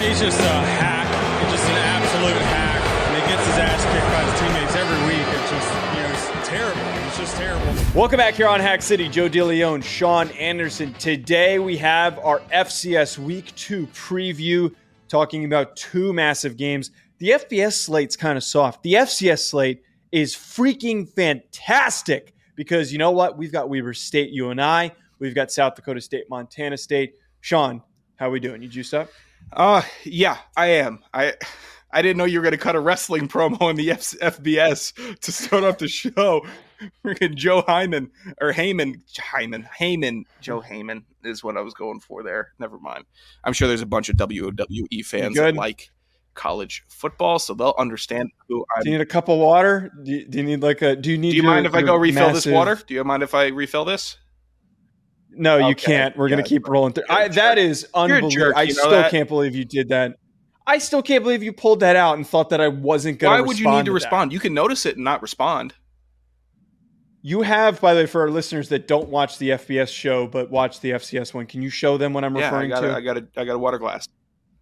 He's just a hack. He's just an absolute hack. And he gets his ass kicked by his teammates every week. It's just, you know, it's terrible. It's just terrible. Welcome back here on Hack City. Joe DeLeone, Sean Anderson. Today we have our FCS Week 2 preview talking about two massive games. The FBS slate's kind of soft. The FCS slate is freaking fantastic because you know what? We've got Weber State, UNI. We've got South Dakota State, Montana State. Sean, how are we doing? You juiced up? Uh yeah, I am. I I didn't know you were going to cut a wrestling promo in the F- FBS to start off the show. Freaking Joe Hyman or Heyman, Hyman, Heyman, Joe Heyman is what I was going for there. Never mind. I'm sure there's a bunch of WWE fans that like college football, so they'll understand who I. Do you need a cup of water? Do you, do you need like a? Do you need? Do you your, mind if I go refill massive... this water? Do you mind if I refill this? No, okay. you can't. We're yeah, gonna keep rolling through. I, that is unbelievable. I still that? can't believe you did that. I still can't believe you pulled that out and thought that I wasn't going to. Why would you need to, respond? That. You can notice it and not respond. You have, by the way, for our listeners that don't watch the FBS show but watch the FCS one, can you show them what I'm yeah, referring I got to? A, I got a, I got a water glass.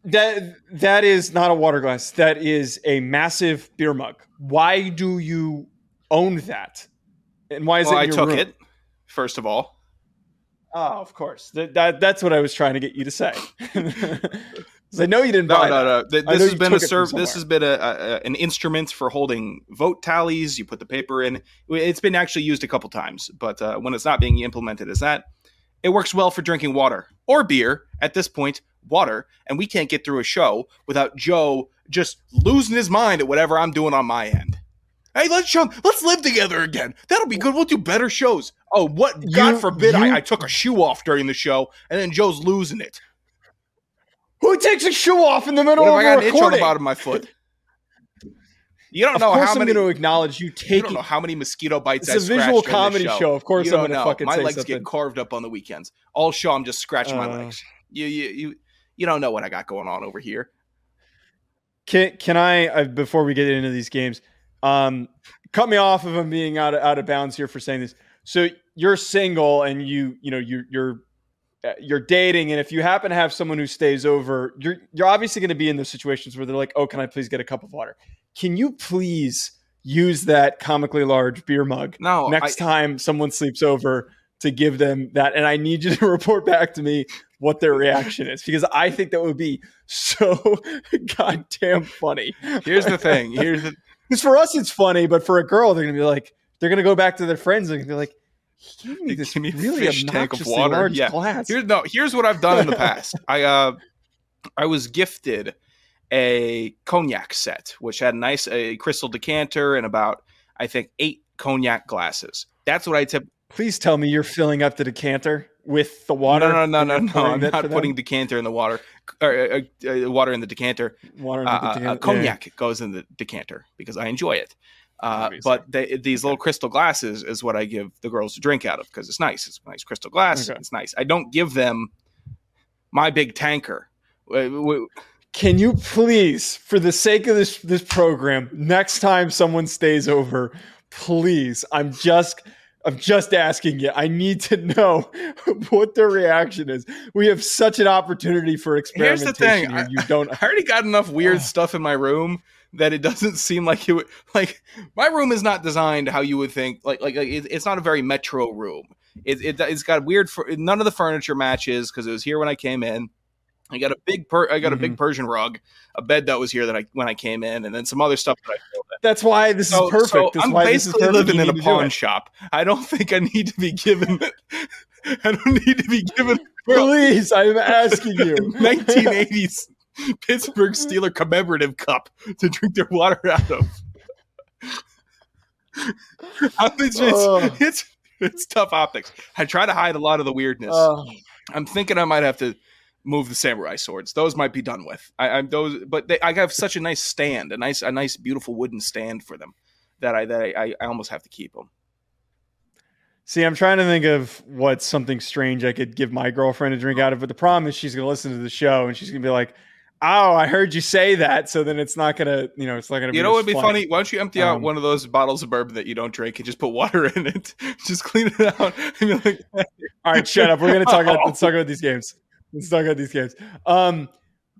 That that is not a water glass. That is a massive beer mug. Why do you own that? And why is well, it? I took room? it. First of all, Oh, of course. That, that that's what I was trying to get you to say. I know you didn't. No, no, no. This has been a serv- This has been a, a, an instrument for holding vote tallies. You put the paper in. It's been actually used a couple times, but uh, when it's not being implemented as that, it works well for drinking water or beer. At this point, water, and we can't get through a show without Joe just losing his mind at whatever I'm doing on my end. Hey, let's Sean, let's live together again. That'll be good. We'll do better shows. Oh, what? You, God forbid you, I, I, took a shoe off during the show, and then Joe's losing it. Who takes a shoe off in the middle what of I got an itch on the bottom of my foot? You don't of know how I'm many. going to acknowledge you taking. You don't know how many mosquito bites. It's I a visual comedy show. show. Of course, you I'm going to fucking My legs something. get carved up on the weekends. All show, I'm just scratching uh, my legs. You, you, you, you don't know what I got going on over here. Can Can I uh, before we get into these games? Um, cut me off of I'm being out of, out of bounds here for saying this. So you're single and you you know you you're uh, you're dating. And if you happen to have someone who stays over you're you're obviously going to be in those situations where they're like oh can i please get a cup of water? Can you please use that comically large beer mug no next I, time someone sleeps over to give them that? And i need you to report back to me what their reaction is because i think that would be so goddamn funny. Here's the thing. Here's the because for us it's funny, but for a girl, they're gonna be like, they're gonna go back to their friends and be like, he gave me this me really fish tank of water. Large yeah. glass. Here's no. Here's what I've done in the past. I uh, I was gifted a cognac set, which had a nice a crystal decanter and about I think eight cognac glasses. That's what I tip. Please tell me you're filling up the decanter with the water. No, no, no, no, no. I'm not putting decanter in the water or uh, uh, water in the decanter. Water in the uh, uh, decanter. cognac yeah. goes in the decanter because I enjoy it. Uh, but they, these little crystal glasses is what I give the girls to drink out of because it's nice. It's a nice crystal glass. Okay. It's nice. I don't give them my big tanker. Can you please, for the sake of this this program, next time someone stays over, please, I'm just I'm just asking you. I need to know what their reaction is. We have such an opportunity for experimentation. Here's the thing: I, you don't. I already got enough weird oh. stuff in my room that it doesn't seem like it would like. My room is not designed how you would think. Like, like, like it, it's not a very metro room. It, it, has got weird. For, None of the furniture matches because it was here when I came in. I got a big per- I got a big mm-hmm. Persian rug, a bed that was here that I when I came in, and then some other stuff that I filled in. That's why this so, is perfect. So I'm basically living in a pawn shop. I don't think I need to be given. I don't need to be given. Please, I'm asking you. 1980s Pittsburgh Steeler commemorative cup to drink their water out of. it's, just, it's it's tough optics. I try to hide a lot of the weirdness. I'm thinking I might have to move the samurai swords. Those might be done with. I, am those, but they, I have such a nice stand, a nice, a nice, beautiful wooden stand for them that I that I, I almost have to keep them. See, I'm trying to think of what's something strange I could give my girlfriend a drink out of, but the problem is she's going to listen to the show and she's going to be like, "Oh, I heard you say that," so then it's not going to, you know, it's not going to. You know what would be funny? Why don't you empty out um, one of those bottles of bourbon that you don't drink and just put water in it? just clean it out. Like, All right, shut up. We're going to talk about let's talk about these games. Let's talk about these games. Um,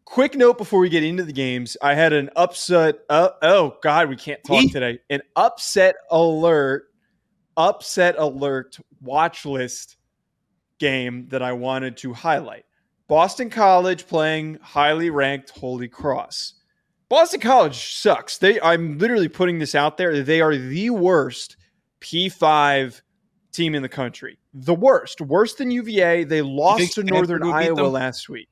quick note before we get into the games. I had an upset. Uh, oh God, we can't talk today. An upset alert, upset alert watch list game that I wanted to highlight. Boston College playing highly ranked Holy Cross. Boston College sucks. They I'm literally putting this out there. They are the worst P5 team in the country. The worst. Worse than UVA. They lost to Northern Iowa last week.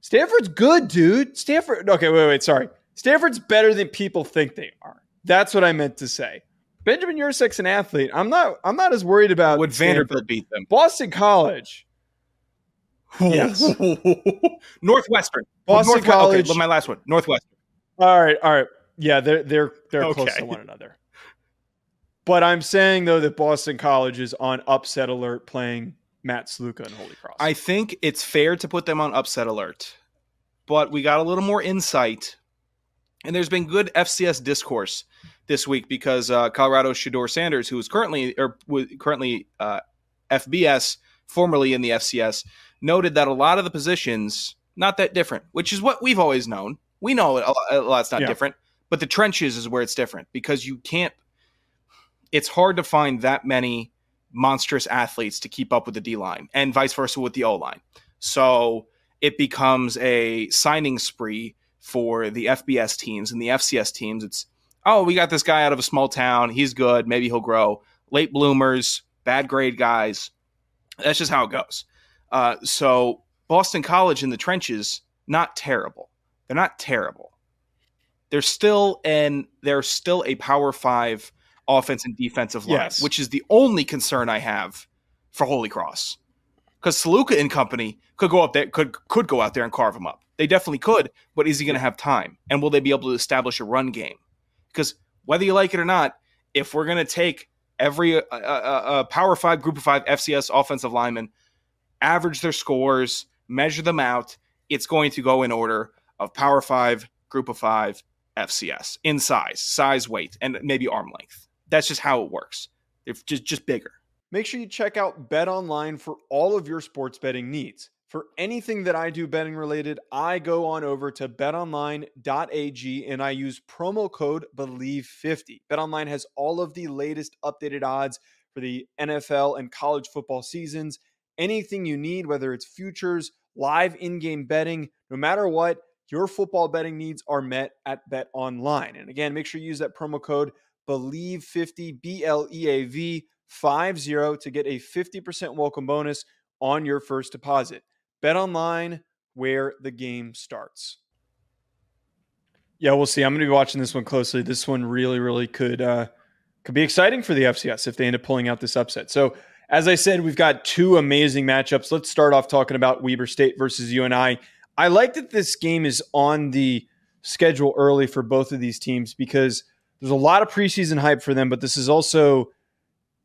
Stanford's good, dude. Stanford. Okay, wait, wait, sorry. Stanford's better than people think they are. That's what I meant to say. Benjamin Yurcek's an athlete. I'm not. I'm not as worried about. Would Stanford. Vanderbilt beat them? Boston College. Yes. Northwestern. Oh, Boston Northwest- College. Okay, my last one. Northwestern. All right. All right. Yeah, they're they're they're okay. close to one another. But I'm saying though that Boston College is on upset alert playing Matt Sluka and Holy Cross. I think it's fair to put them on upset alert, but we got a little more insight, and there's been good FCS discourse this week because uh, Colorado Shedeur Sanders, who is currently or currently uh, FBS, formerly in the FCS, noted that a lot of the positions not that different, which is what we've always known. We know a lot's not yeah. different, but the trenches is where it's different because you can't it's hard to find that many monstrous athletes to keep up with the D line and vice versa with the O line. So it becomes a signing spree for the FBS teams and the FCS teams. It's, oh, we got this guy out of a small town. He's good. Maybe he'll grow. Late bloomers, bad grade guys. That's just how it goes. Uh, so Boston College in the trenches, not terrible. They're not terrible. They're still and they're still a Power Five offense and defensive line, yes. which is the only concern I have for Holy Cross. Because Sluka and company could go up there, could could go out there and carve them up. They definitely could, but is he going to have time? And will they be able to establish a run game? Because whether you like it or not, if we're going to take every uh, uh, uh, Power Five, Group of Five FCS offensive lineman, average their scores, measure them out, it's going to go in order of Power Five, Group of Five, FCS in size, size, weight, and maybe arm length that's just how it works. It's just just bigger. Make sure you check out Bet Online for all of your sports betting needs. For anything that I do betting related, I go on over to betonline.ag and I use promo code BLEAV50. BetOnline has all of the latest updated odds for the NFL and college football seasons. Anything you need, whether it's futures, live in-game betting, no matter what, your football betting needs are met at BetOnline. And again, make sure you use that promo code believe 50 B L E A V 50 to get a 50% welcome bonus on your first deposit. Bet online where the game starts. Yeah, we'll see. I'm going to be watching this one closely. This one really, really could uh, could be exciting for the FCS if they end up pulling out this upset. So, as I said, we've got two amazing matchups. Let's start off talking about Weber State versus UNI. I like that this game is on the schedule early for both of these teams because – there's a lot of preseason hype for them, but this is also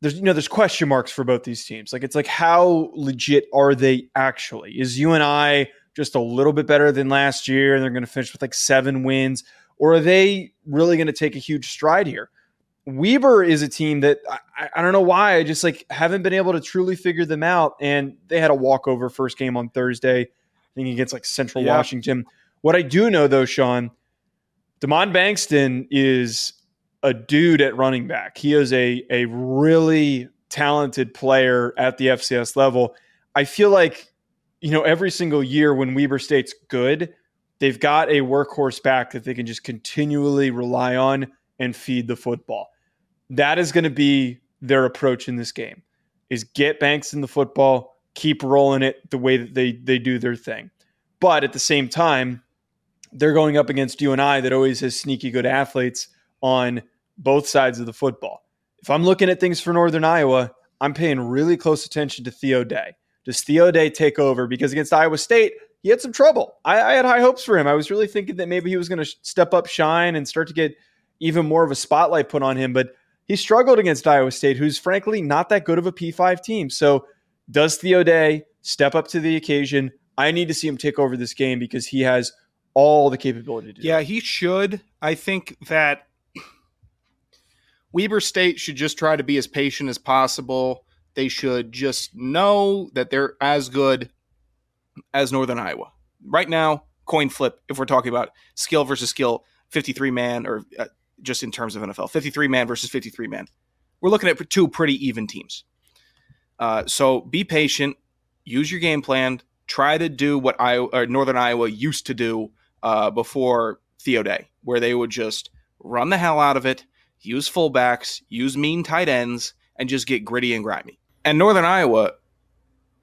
there's you know there's question marks for both these teams. Like it's like how legit are they actually? Is UNI just a little bit better than last year and they're going to finish with like seven wins, or are they really going to take a huge stride here? Weber is a team that I, I, don't know why I just like haven't been able to truly figure them out. And they had a walkover first game on Thursday, I think against like Central yeah. Washington. What I do know though, Sean, Damon Bankston is a dude at running back. He is a a really talented player at the FCS level. I feel like you know every single year when Weber State's good, they've got a workhorse back that they can just continually rely on and feed the football. That is going to be their approach in this game. Is get Bankston the football, keep rolling it the way that they they do their thing. But at the same time, they're going up against UNI that always has sneaky good athletes on both sides of the football. If I'm looking at things for Northern Iowa, I'm paying really close attention to Theo Day. Does Theo Day take over? Because against Iowa State, he had some trouble. I, I had high hopes for him. I was really thinking that maybe he was going to step up, shine, and start to get even more of a spotlight put on him. But he struggled against Iowa State, who's frankly not that good of a P5 team. So, does Theo Day step up to the occasion? I need to see him take over this game because he has all the capability to do. Yeah, he should. I think that Weber State should just try to be as patient as possible. They should just know that they're as good as Northern Iowa. right now, coin flip. If we're talking about skill versus skill, 53 man, or uh, just in terms of NFL, 53 man versus 53 man, we're looking at two pretty even teams. Uh, so be patient, use your game plan, try to do what Iowa, Northern Iowa used to do uh, before Theo Day, where they would just run the hell out of it, use fullbacks, use mean tight ends, and just get gritty and grimy. And Northern Iowa,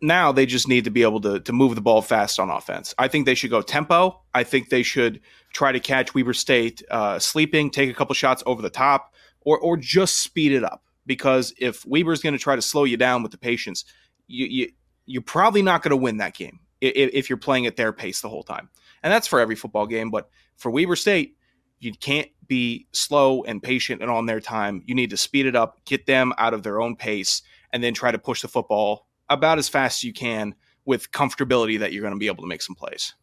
now they just need to be able to, to move the ball fast on offense. I think they should go tempo. I think they should try to catch Weber State uh, sleeping, take a couple shots over the top, or, or just speed it up. Because if Weber's going to try to slow you down with the patience, you, you, you're probably not going to win that game if, if you're playing at their pace the whole time. And that's for every football game. But for Weber State, you can't be slow and patient and on their time. You need to speed it up, get them out of their own pace, and then try to push the football about as fast as you can with comfortability that you're going to be able to make some plays.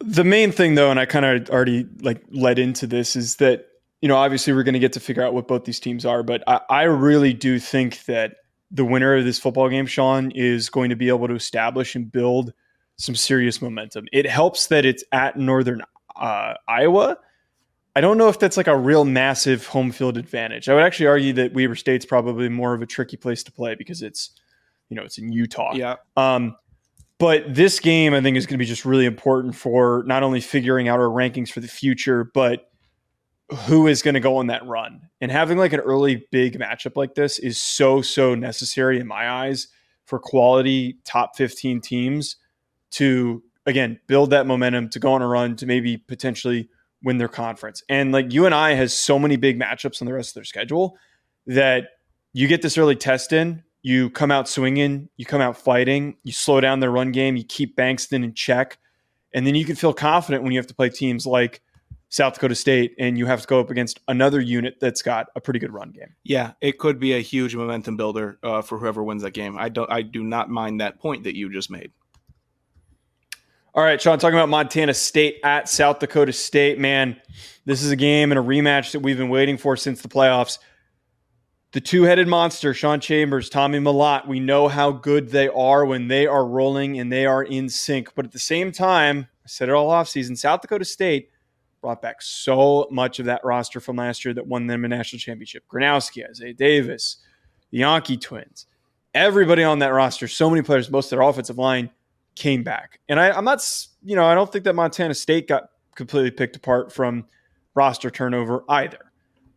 The main thing though, and I kind of already like led into this, is that, you know, obviously we're going to get to figure out what both these teams are, but I, I really do think that the winner of this football game, Sean, is going to be able to establish and build some serious momentum. It helps that it's at Northern uh, Iowa. I don't know if that's like a real massive home field advantage. I would actually argue that Weber State's probably more of a tricky place to play because it's, you know, it's in Utah. Yeah. Um, but this game, I think, is going to be just really important for not only figuring out our rankings for the future, but who is going to go on that run. And having like an early big matchup like this is so, so necessary in my eyes for quality top 15 teams to, again, build that momentum to go on a run to maybe potentially win their conference. And like UNI has so many big matchups on the rest of their schedule that you get this early test in, you come out swinging, you come out fighting, you slow down their run game, you keep Bankston in check. And then you can feel confident when you have to play teams like South Dakota State and you have to go up against another unit that's got a pretty good run game. Yeah, it could be a huge momentum builder uh, for whoever wins that game. I don't I do not mind that point that you just made. All right, Sean, talking about Montana State at South Dakota State, man, this is a game and a rematch that we've been waiting for since the playoffs. The two headed monster, Sean Chambers, Tommy Mellott, we know how good they are when they are rolling and they are in sync. But at the same time, I said it all offseason, South Dakota State brought back so much of that roster from last year that won them a national championship. Gronowski, Isaiah Davis, the Janke twins, everybody on that roster, so many players, most of their offensive line came back. And I, I'm not, you know, I don't think that Montana State got completely picked apart from roster turnover either.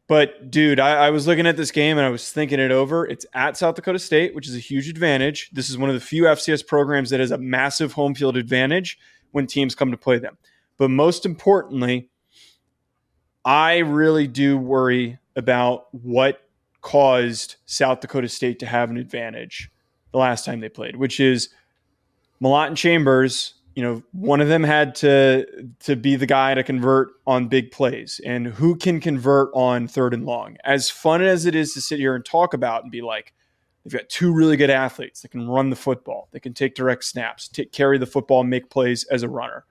But dude, I, I, was looking at this game and I was thinking it over. It's at South Dakota State, which is a huge advantage. This is one of the few FCS programs that has a massive home field advantage when teams come to play them. But most importantly, I really do worry about what caused South Dakota State to have an advantage the last time they played, which is Mellott and Chambers, you know, one of them had to to be the guy to convert on big plays, and who can convert on third and long. As fun as it is to sit here and talk about and be like, they've got two really good athletes that can run the football, they can take direct snaps, take, carry the football, make plays as a runner,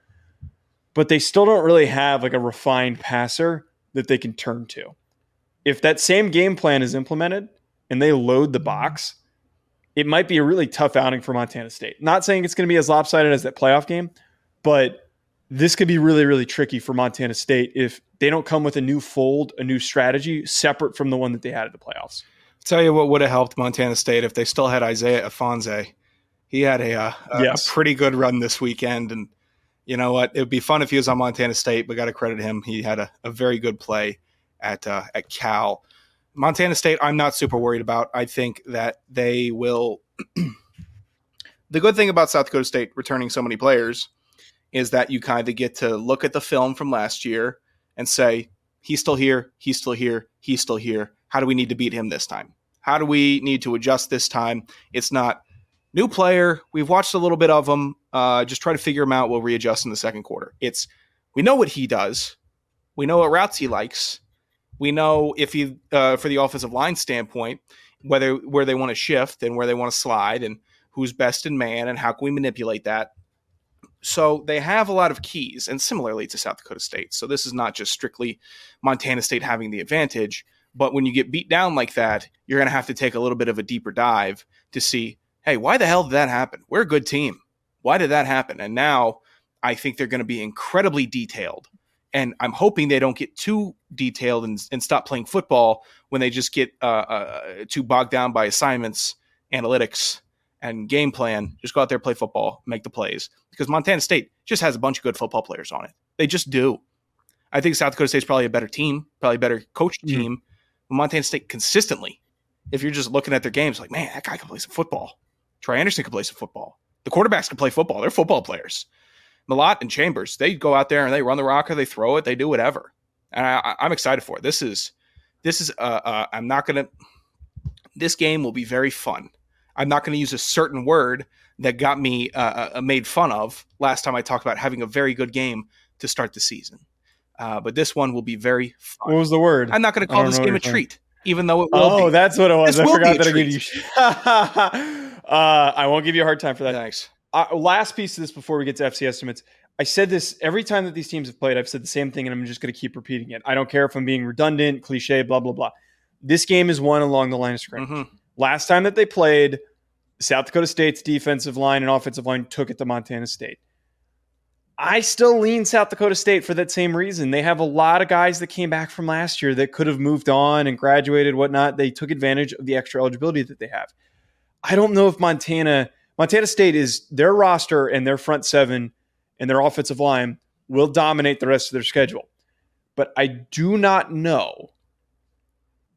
but they still don't really have like a refined passer that they can turn to. If that same game plan is implemented and they load the box it might be a really tough outing for Montana State. Not saying it's going to be as lopsided as that playoff game, but this could be really, really tricky for Montana State if they don't come with a new fold, a new strategy separate from the one that they had at the playoffs. I'll tell you what would have helped Montana State if they still had Isaiah Ifanse. He had a, uh, a, yes. a pretty good run this weekend, and you know what? It would be fun if he was on Montana State, but got to credit him. He had a, a very good play at uh, at Cal. Montana State, I'm not super worried about. I think that they will. the good thing about South Dakota State returning so many players is that you kind of get to look at the film from last year and say, he's still here, he's still here, he's still here. How do we need to beat him this time? How do we need to adjust this time? It's not new player. We've watched a little bit of him. Uh, just try to figure him out. We'll readjust in the second quarter. It's we know what he does. We know what routes he likes. We know if he, uh, for the offensive line standpoint, whether where they want to shift and where they want to slide and who's best in man and how can we manipulate that. So they have a lot of keys, and similarly to South Dakota State. So this is not just strictly Montana State having the advantage, but when you get beat down like that, you're going to have to take a little bit of a deeper dive to see, hey, why the hell did that happen? We're a good team. Why did that happen? And now I think they're going to be incredibly detailed. And I'm hoping they don't get too detailed and, and stop playing football when they just get uh, uh, too bogged down by assignments, analytics, and game plan. Just go out there, play football, make the plays. Because Montana State just has a bunch of good football players on it. They just do. I think South Dakota State's probably a better team, probably a better coached Mm-hmm. team. Montana State consistently, if you're just looking at their games, like, man, that guy can play some football. Troy Anderson can play some football. The quarterbacks can play football. They're football players. Mellott and Chambers, they go out there and they run the rocker, they throw it, they do whatever. And I, am excited for it. This is, this is, uh, uh, I'm not going to, this game will be very fun. I'm not going to use a certain word that got me uh, uh, made fun of last time I talked about having a very good game to start the season. Uh, but this one will be very fun. What was the word? I'm not going to call this game a treat, even though it will Oh, be. that's what it was. This I forgot that I gave you. uh, I won't give you a hard time for that. Thanks. Uh, last piece of this before we get to FC estimates. I said this every time that these teams have played. I've said the same thing, and I'm just going to keep repeating it. I don't care if I'm being redundant, cliche, blah blah blah. This game is won along the line of scrimmage. Mhm. Last time that they played, South Dakota State's defensive line and offensive line took it to Montana State. I still lean South Dakota State for that same reason. They have a lot of guys that came back from last year that could have moved on and graduated, whatnot. They took advantage of the extra eligibility that they have. I don't know if Montana, Montana State is their roster and their front seven and their offensive line will dominate the rest of their schedule. But I do not know.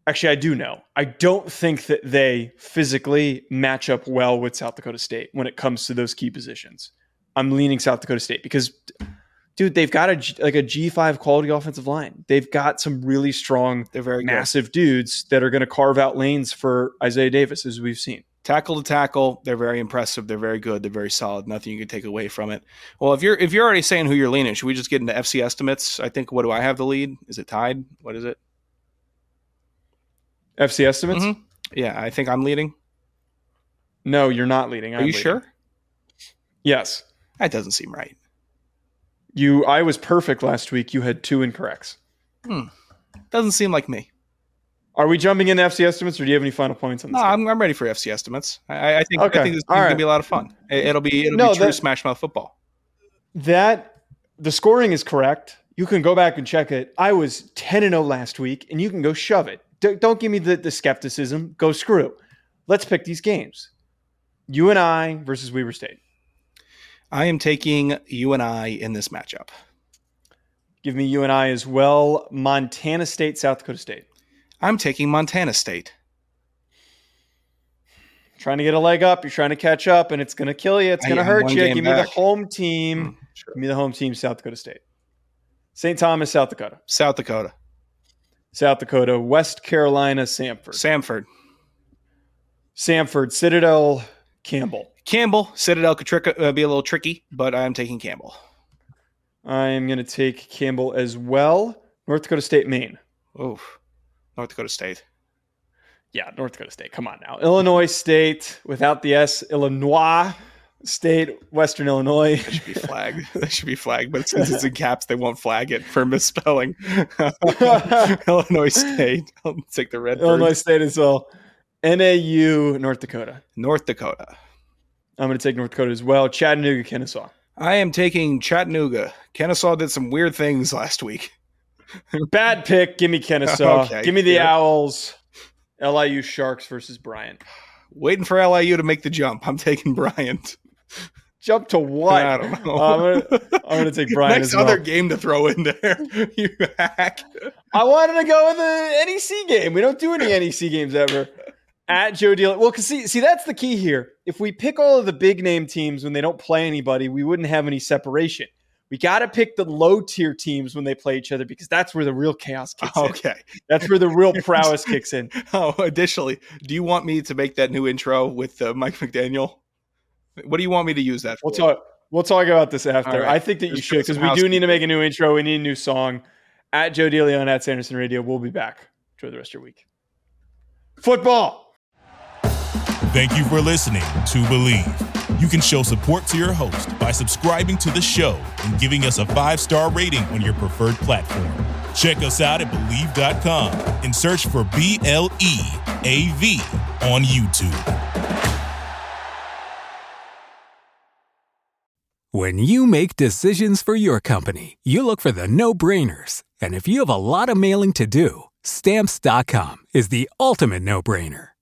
Actually, I do know. I don't think that they physically match up well with South Dakota State when it comes to those key positions. I'm leaning South Dakota State because, dude, they've got a G- like a G5 quality offensive line. They've got some really strong, They're very good. massive dudes that are going to carve out lanes for Isaiah Davis, as we've seen. Tackle to tackle they're very impressive they're very good they're very solid nothing you can take away from it well if you're if you're already saying who you're leaning should we just get into fc estimates i think what do i have the lead is it tied what is it FC estimates? Mhm. yeah i think i'm leading No, you're not leading. are I'm you leading. sure Yes. that doesn't seem right You. I was perfect last week. You had two incorrects. hmm. doesn't seem like me Are we jumping into FC estimates, or do you have any final points on this? no? I'm, I'm ready for fc estimates i, I think Okay. i think this is All gonna be a lot of fun It- it'll be it'll No, be true that- smash mouth football that the scoring is correct. You can go back and check it. I was 10 and 0 last week, and you can go shove it. D- don't give me the, the skepticism. Go screw. Let's pick these games. UNI versus Weber State. i am taking UNI in this matchup Give me UNI as well. Montana State, South Dakota State. I'm taking montana state Trying to get a leg up. You're trying to catch up, and it's going to kill you. It's going to hurt you. Give me the home team. Mm, sure. Give me the home team, South Dakota State. St. Thomas, South Dakota. south dakota South Dakota, West Carolina, Samford. samford Samford, Citadel, Campbell. Campbell, Citadel could trick, uh, be a little tricky, but I'm taking Campbell. I am going to take Campbell as well. North Dakota State, Maine. Oof. North Dakota State. Yeah, North Dakota State. Come on now. Illinois State without the S. Illinois State, Western Illinois. That should be flagged. that should be flagged, but since it's in caps, they won't flag it for misspelling. Illinois State. I'll take the red. bird. Illinois State as well. NAU, North Dakota. North Dakota. I'm going to take North Dakota as well. Chattanooga, Kennesaw. I am taking Chattanooga. Kennesaw did some weird things last week. Bad pick. Give me Kennesaw. Okay, Give me the yeah. Owls. LIU Sharks versus Bryant. Waiting for LIU to make the jump. I'm taking Bryant. Jump to what? I don't know. Uh, I'm going to take Bryant Next well. other game to throw in there. you hack. I wanted to go with an NEC game. We don't do any NEC games ever. At Joe Deal. Well, cause see, see, that's the key here. If we pick all of the big name teams when they don't play anybody, we wouldn't have any separation. We got to pick the low tier teams when they play each other because that's where the real chaos kicks in. Okay. That's where the real prowess kicks in. Oh, additionally, do you want me to make that new intro with uh, Mike McDaniel? What do you want me to use that for? We'll talk. We'll talk about this after. Right. I think that you should because we do need to make a new intro. We need a new song. At Joe DeLeone at Sanderson Radio. We'll be back. Enjoy the rest of your week. Football. Thank you for listening to Bleav. You can show support to your host by subscribing to the show and giving us a five star rating on your preferred platform. Check us out at Bleav.com and search for B L E A V on YouTube. When you make decisions for your company, you look for the no brainers. And if you have a lot of mailing to do, stamps.com is the ultimate no brainer.